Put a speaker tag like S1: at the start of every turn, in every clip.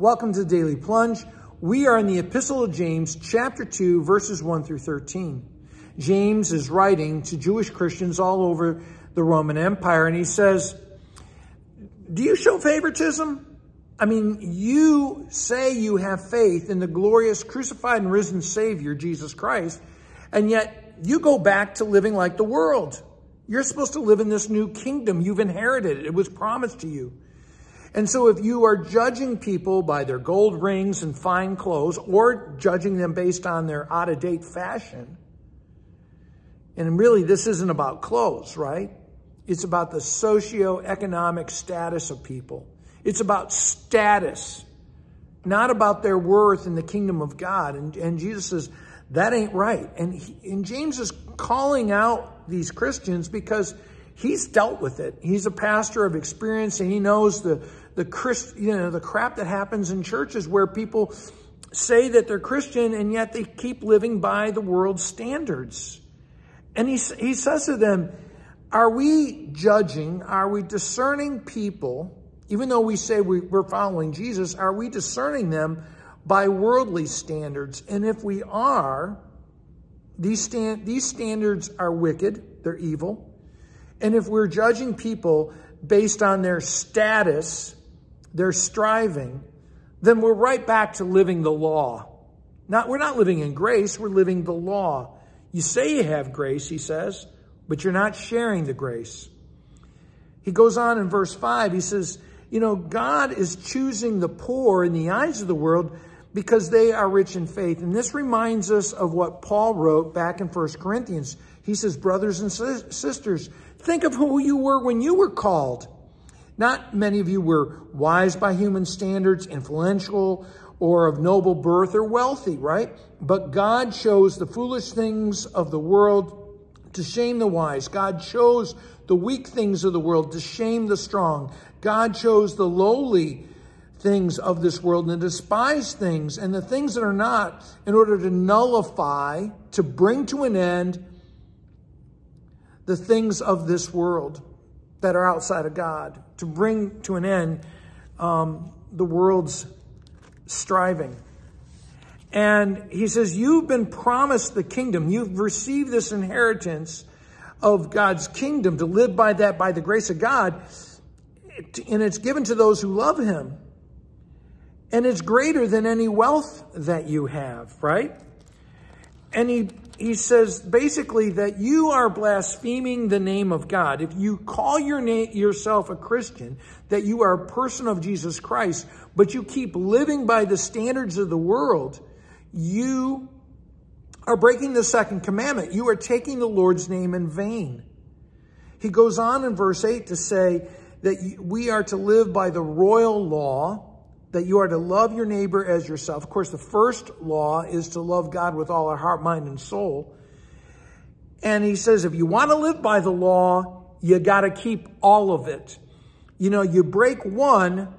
S1: Welcome to Daily Plunge. We are in the Epistle of James, chapter 2, verses 1 through 13. James is writing to Jewish Christians all over the Roman Empire, and he says, Do you show favoritism? I mean, you say you have faith in the glorious crucified and risen Savior, Jesus Christ, and yet you go back to living like the world. You're supposed to live in this new kingdom. You've inherited it. It was promised to you. And so if you are judging people by their gold rings and fine clothes or judging them based on their out-of-date fashion, and really this isn't about clothes, right? It's about the socio-economic status of people. It's about status, not about their worth in the kingdom of God. And, and Jesus says, that ain't right. And, he, and James is calling out these Christians because he's dealt with it. He's a pastor of experience and he knows the, the Christ, you know, the crap that happens in churches where people say that they're Christian and yet they keep living by the world's standards. And he, he says to them, are we judging, are we discerning people, even though we say we, we're following Jesus, are we discerning them by worldly standards? And if we are, these, stand, these standards are wicked, they're evil. And if we're judging people based on their status, their striving, then we're right back to living the law. Not, we're not living in grace, we're living the law. You say you have grace, he says, but you're not sharing the grace. He goes on in verse 5, he says, you know, God is choosing the poor in the eyes of the world because they are rich in faith. And this reminds us of what Paul wrote back in 1 Corinthians. He says, brothers and sisters, think of who you were when you were called. Not many of you were wise by human standards, influential, or of noble birth or wealthy, right? But God chose the foolish things of the world to shame the wise. God chose the weak things of the world to shame the strong. God chose the lowly things of this world and the despised things and the things that are not in order to nullify, to bring to an end the things of this world that are outside of God, to bring to an end um, the world's striving. And he says, you've been promised the kingdom. You've received this inheritance of God's kingdom to live by that by the grace of God. And it's given to those who love him. And it's greater than any wealth that you have, right? And he, he says basically that you are blaspheming the name of God. If you call your name, yourself a Christian, that you are a person of Jesus Christ, but you keep living by the standards of the world, you are breaking the second commandment. You are taking the Lord's name in vain. He goes on in verse 8 to say that we are to live by the royal law, that you are to love your neighbor as yourself. Of course, the first law is to love God with all our heart, mind, and soul. And he says, if you want to live by the law, you got to keep all of it. You know, you break one,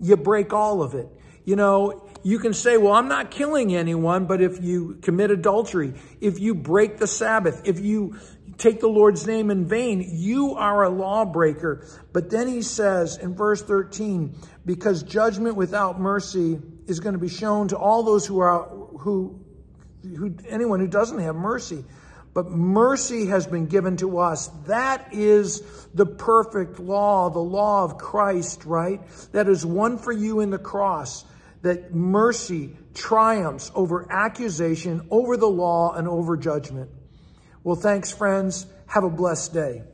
S1: you break all of it. You know, you can say, well, I'm not killing anyone, but if you commit adultery, if you break the Sabbath, if you take the Lord's name in vain, you are a lawbreaker. But then he says in verse 13, because judgment without mercy is going to be shown to all those who are, who, who, anyone who doesn't have mercy. But mercy has been given to us. That is the perfect law, the law of Christ, right? That is won for you in the cross that mercy triumphs over accusation, over the law, and over judgment. Well, thanks, friends. Have a blessed day.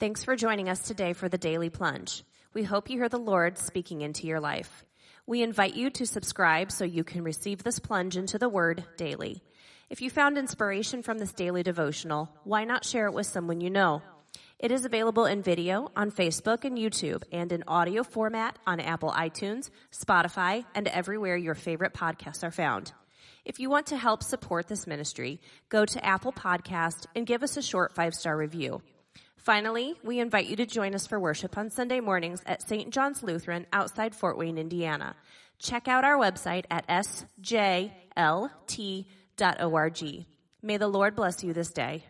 S2: Thanks for joining us today for the Daily Plunge. We hope you hear the Lord speaking into your life. We invite you to subscribe so you can receive this plunge into the Word daily. If you found inspiration from this daily devotional, why not share it with someone you know? It is available in video on Facebook and YouTube and in audio format on Apple iTunes, Spotify, and everywhere your favorite podcasts are found. If you want to help support this ministry, go to Apple Podcast and give us a short five-star review. Finally, we invite you to join us for worship on Sunday mornings at St. John's Lutheran outside Fort Wayne, Indiana. Check out our website at sjlt.org. May the Lord bless you this day.